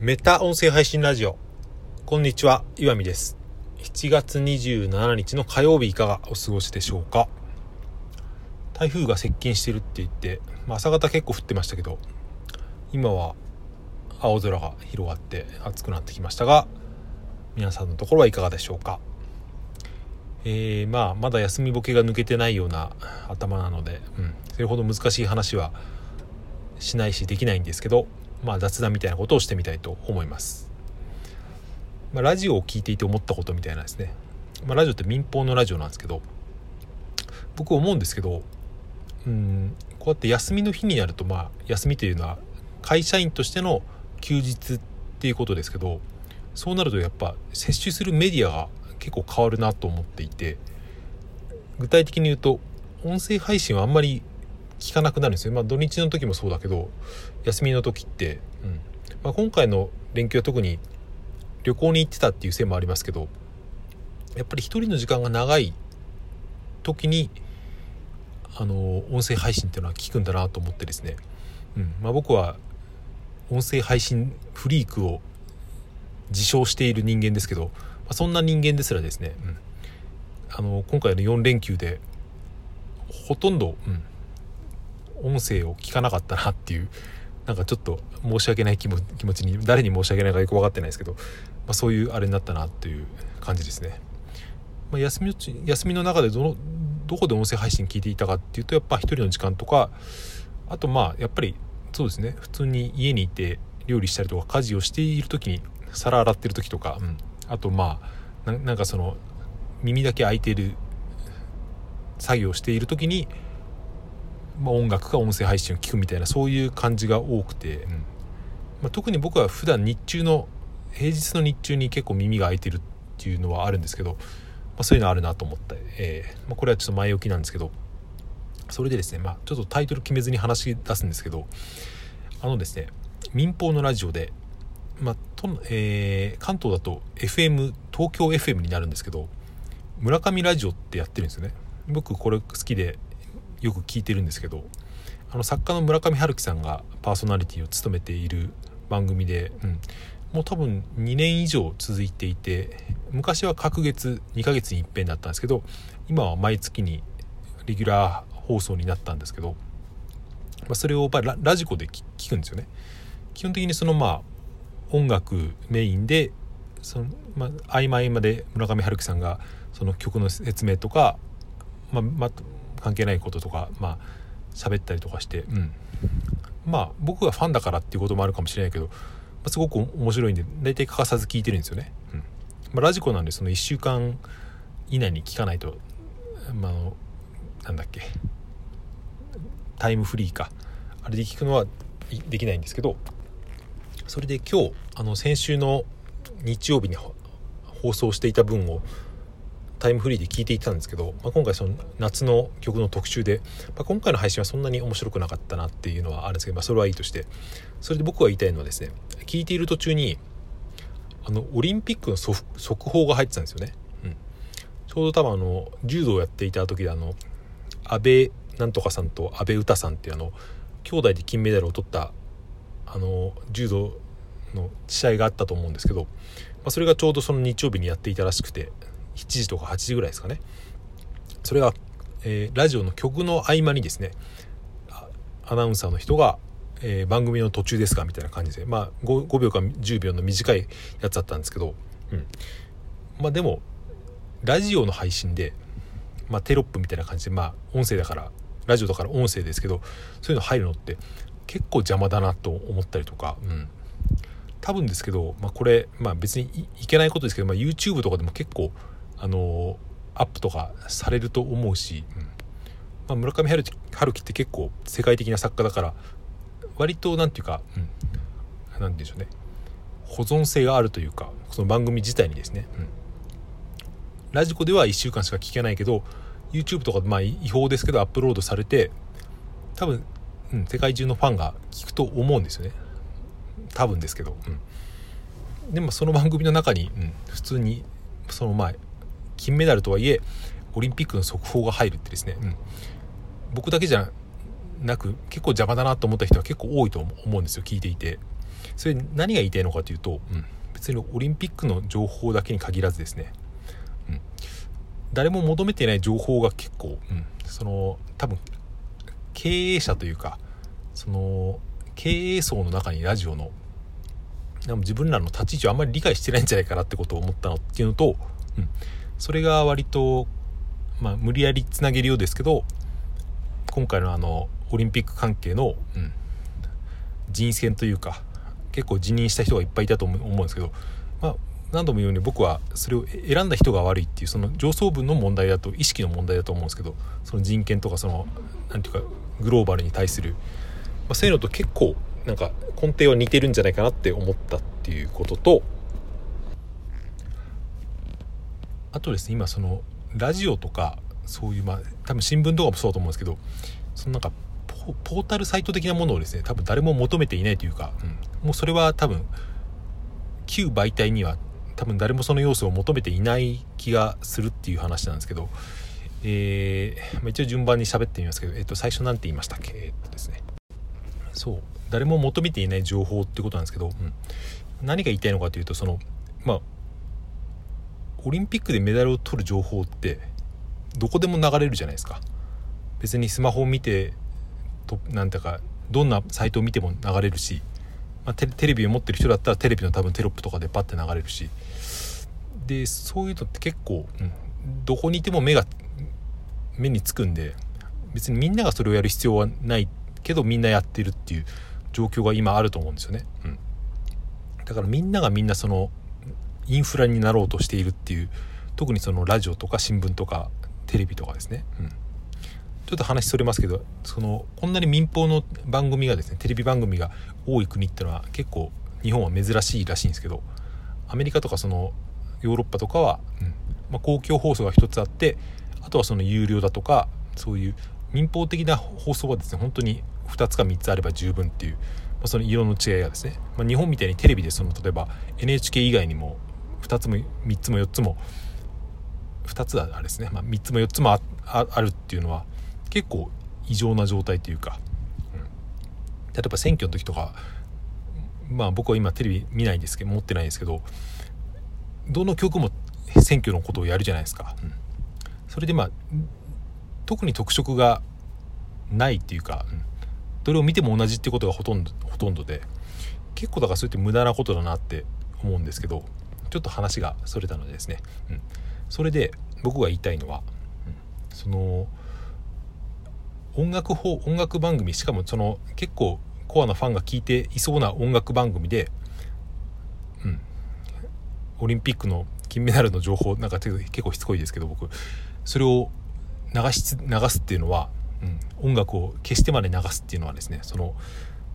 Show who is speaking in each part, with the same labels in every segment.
Speaker 1: メタ音声配信ラジオ。こんにちは、岩見です。7月27日の火曜日いかがお過ごしでしょうか？台風が接近してるって言って、まあ、朝方結構降ってましたけど、今は青空が広がって暑くなってきましたが、皆さんのところはいかがでしょうか？えー、まあまだ休みボケが抜けてないような頭なので、うん、それほど難しい話はしないしできないんですけど、まあ、雑談みたいなことをしてみたいと思います、まあ、ラジオを聞いていて思ったことみたいなですね、まあ、ラジオって民放のラジオなんですけど僕思うんですけどうんこうやって休みの日になるとまあ休みというのは会社員としての休日っていうことですけどそうなるとやっぱ摂取するメディアが結構変わるなと思っていて具体的に言うと音声配信はあんまり聞かなくなるんですよ、まあ、土日の時もそうだけど休みの時って、うん。まあ、今回の連休は特に旅行に行ってたっていうせいもありますけどやっぱり一人の時間が長い時にあの音声配信っていうのは聞くんだなと思ってですね、うん。まあ、僕は音声配信フリークを自称している人間ですけど、まあ、そんな人間ですらですね、うん、あの今回の4連休でほとんど、うん、音声を聞かなかったなっていうなんかちょっと申し訳ない気も気持ちに誰に申し訳ないかよく分かってないですけど、まあ、そういうあれになったなっていう感じですね。まあ、休みの休みの中でどのどこで音声配信聞いていたかっていうとやっぱ一人の時間とかあとまあやっぱりそうですね普通に家にいて料理したりとか家事をしている時に皿洗ってる時とか、うん、あとまあなんかその耳だけ開いてる作業をしている時にまあ、音楽か音声配信を聞くみたいなそういう感じが多くて、うん。まあ、特に僕は普段日中の平日の日中に結構耳が開いてるっていうのはあるんですけど、まあ、そういうのあるなと思って、えーま、これはちょっと前置きなんですけどそれでですね、まあ、ちょっとタイトル決めずに話し出すんですけどあのですね民放のラジオで、まあとえー、関東だと FM 東京 FM になるんですけど村上ラジオってやってるんですよね。僕これ好きでよく聞いてるんですけどあの作家の村上春樹さんがパーソナリティを務めている番組で、うん、もう多分2年以上続いていて昔は各月2ヶ月に一遍だったんですけど今は毎月にレギュラー放送になったんですけど、まあ、それをララジコで聞くんですよね。基本的にそのまあ音楽メインでその、まあ、合間合間で村上春樹さんがその曲の説明とか、まあまあ関係ないこととかまあ喋ったりとかして、うん、まあ僕がファンだからっていうこともあるかもしれないけど、まあ、すごく面白いんで大体欠かさず聞いてるんですよね、うん。まあ、ラジコなんでその1週間以内に聞かないとまあなんだっけ。タイムフリーか。あれで聞くのはできないんですけどそれで今日あの先週の日曜日に放送していた分をタイムフリーで聞いていたんですけど、まあ、今回その夏の曲の特集で、まあ、今回の配信はそんなに面白くなかったなっていうのはあるんですけど、まあ、それはいいとしてそれで僕が言いたいのはですね聞いている途中にあのオリンピックの速報が入ってたんですよね、うん、ちょうど多分あの柔道をやっていた時であの安倍なんとかさんと安倍詩さんっていうあの兄弟で金メダルを取ったあの柔道の試合があったと思うんですけど、まあ、それがちょうどその日曜日にやっていたらしくて7時とか8時ぐらいですかね。それが、えー、ラジオの曲の合間にですねアナウンサーの人が、えー、番組の途中ですかみたいな感じでまあ 5, 5秒か10秒の短いやつだったんですけど、うん、まあでもラジオの配信で、まあ、テロップみたいな感じでまあ音声だからラジオだから音声ですけどそういうの入るのって結構邪魔だなと思ったりとか、うん、多分ですけど、まあ、これ、まあ、別にいけないことですけど、まあ、YouTube とかでも結構あのアップとかされると思うし、うん。まあ、村上春樹春樹って結構世界的な作家だから割と何て言うか、うん、なんて言うんでしょうね。保存性があるというかその番組自体にですね、うん、ラジコでは1週間しか聞けないけど YouTube とかまあ違法ですけどアップロードされて多分、うん、世界中のファンが聞くと思うんですよね。多分ですけど、うん、でもその番組の中に、うん、普通にその前金メダルとはいえオリンピックの速報が入るってですね、うん、僕だけじゃなく結構邪魔だなと思った人は結構多いと思うんですよ聞いていて。それ何が言いたいのかというと、うん、別にオリンピックの情報だけに限らずですね、うん、誰も求めていない情報が結構、うん、その多分経営者というかその経営層の中にラジオのでも自分らの立ち位置をあんまり理解してないんじゃないかなってことを思ったのっていうのと、うん、それが割と、まあ、無理やりつなげるようですけど今回のあのオリンピック関係の、うん、人選というか結構辞任した人がいっぱいいたと思うんですけど、まあ、何度も言うように僕はそれを選んだ人が悪いっていうその上層部の問題だと意識の問題だと思うんですけどその人権とかその何て言うかグローバルに対する、まあ、そういうのと結構なんか根底は似てるんじゃないかなって思ったっていうこととあとですね今そのラジオとかそういうまあ多分新聞とかもそうだと思うんですけどそのなんかポータルサイト的なものをですね多分誰も求めていないというか、うん、もうそれは多分旧媒体には多分誰もその要素を求めていない気がするっていう話なんですけど、えー、一応順番に喋ってみますけど、えっと、最初何て言いましたっけ？えっとですね。そう。誰も求めていない情報ってことなんですけど、うん、何が言いたいのかというとそのまあオリンピックでメダルを取る情報ってどこでも流れるじゃないですか。別にスマホを見てとなんていうかどんなサイトを見ても流れるし、まあ、テレビを持ってる人だったらテレビの多分テロップとかでパッて流れるし。でそういうのって結構、うん、どこにいても目が目につくんで別にみんながそれをやる必要はないけどみんなやってるっていう状況が今あると思うんですよね。うん、だからみんながみんなそのインフラになろうとしているっていう特にそのラジオとか新聞とかテレビとかですね。うんちょっと話それますけどそのこんなに民放の番組がですねテレビ番組が多い国ってのは結構日本は珍しいらしいんですけどアメリカとかそのヨーロッパとかは、うんまあ、公共放送が1つあってあとはその有料だとかそういう民放的な放送はですね本当に2つか3つあれば十分っていう、まあ、その色の違いがですね、まあ、日本みたいにテレビでその例えば NHK 以外にも2つも3つも4つも2つはあれですね、まあ、3つも4つもあるっていうのは結構異常な状態というか、うん、例えば選挙の時とかまあ僕は今テレビ見ないんですけど持ってないんですけどどの曲も選挙のことをやるじゃないですか、うん、それでまあ特に特色がないっていうか、うん、どれを見ても同じってことがほとんどほとんどで結構だからそうやって無駄なことだなって思うんですけどちょっと話がそれたのでですね、うん、それで僕が言いたいのは、うん、その音楽法音楽番組しかもその結構コアなファンが聞いていそうな音楽番組で、うん、オリンピックの金メダルの情報なんか結構しつこいですけど僕。それを流し流すっていうのは、うん、音楽を消してまで流すっていうのはですねその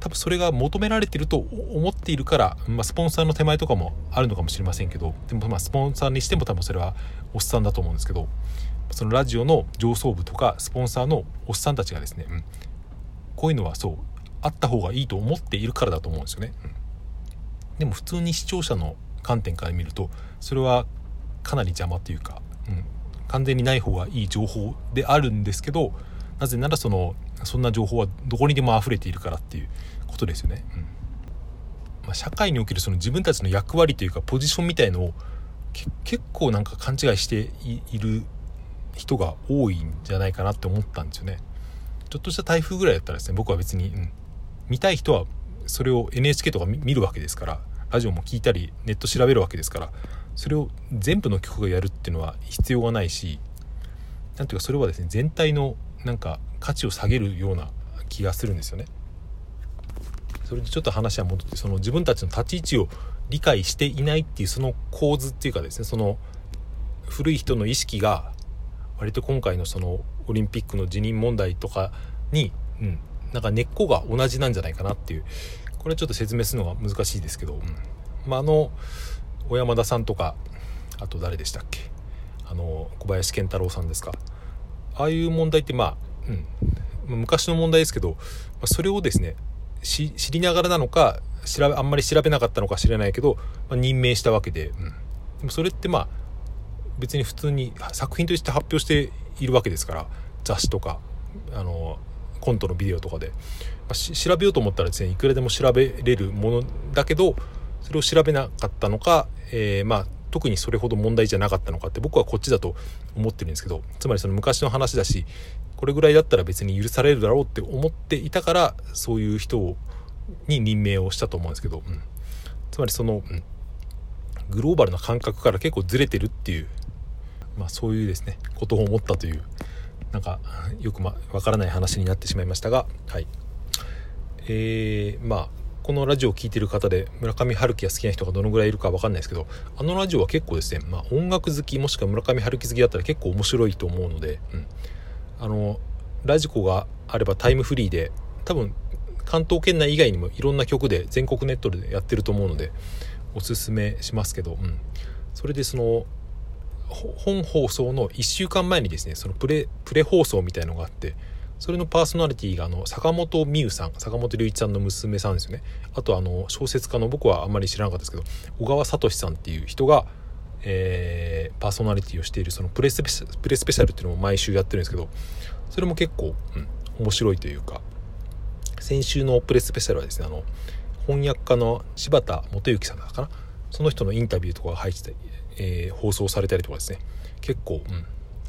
Speaker 1: 多分それが求められてると思っているから、まあ、スポンサーの手前とかもあるのかもしれませんけどでもまあスポンサーにしても多分それはおっさんだと思うんですけどそのラジオの上層部とかスポンサーのおっさんたちがですね、うん、こういうのはそうあった方がいいと思っているからだと思うんですよね、うん、でも普通に視聴者の観点から見るとそれはかなり邪魔というか、うん、完全にない方がいい情報であるんですけどなぜならそのそんな情報はどこにでも溢れているからっていうことですよね、うん。まあ、社会におけるその自分たちの役割というかポジションみたいのを結構なんか勘違いしている人が多いんじゃないかなって思ったんですよね。ちょっとした台風ぐらいだったらですね僕は別に、うん、見たい人はそれを NHK とか見るわけですからラジオも聞いたりネット調べるわけですからそれを全部の曲がやるっていうのは必要がないし何ていうかそれはですね全体のなんか価値を下げるような気がするんですよね。それでちょっと話は戻ってその自分たちの立ち位置を理解していないっていうその構図っていうかですねその古い人の意識が割と今回のそのオリンピックの辞任問題とかに、うん、なんか根っこが同じなんじゃないかなっていうこれはちょっと説明するのが難しいですけど、うん。まあ、あの小山田さんとかあと誰でしたっけ？あの小林健太郎さんですか？ああいう問題ってまあ、うん、昔の問題ですけど、ま、それをですね知りながらなのか調べあんまり調べなかったのか知らないけど、まあ、任命したわけで、うん、でもそれってまあ別に普通に作品として発表しているわけですから雑誌とかあのコントのビデオとかで。あ、調べようと思ったらですねいくらでも調べれるものだけどそれを調べなかったのか、えー、まあ特にそれほど問題じゃなかったのかって僕はこっちだと思ってるんですけどつまりその昔の話だしこれぐらいだったら別に許されるだろうって思っていたからそういう人に任命をしたと思うんですけど、うん、つまりその、うん、グローバルな感覚から結構ずれてるっていう、まあ、そういうですねことを思ったというなんかよくわからない話になってしまいましたがはい。えー、まあこのラジオを聴いてる方で村上春樹が好きな人がどのぐらいいるか分かんないですけどあのラジオは結構ですね、まあ、音楽好きもしくは村上春樹好きだったら結構面白いと思うので、うん、あのラジコがあればタイムフリーで多分関東圏内以外にもいろんな曲で全国ネットでやってると思うのでおすすめしますけど、うん、それでその本放送の1週間前にですねそのプレプレ放送みたいのがあってそれのパーソナリティがあの坂本美優さん坂本龍一さんの娘さんですよね。あとあの小説家の僕はあんまり知らなかったですけど小川聡さんっていう人が、えー、パーソナリティをしているそのプレスペシプレスペシャルっていうのも毎週やってるんですけどそれも結構、うん、面白いというか先週のプレスペシャルはですねあの翻訳家の柴田元幸さんだかな？その人のインタビューとかが入ってて、えー、放送されたりとかですね。結構、うん、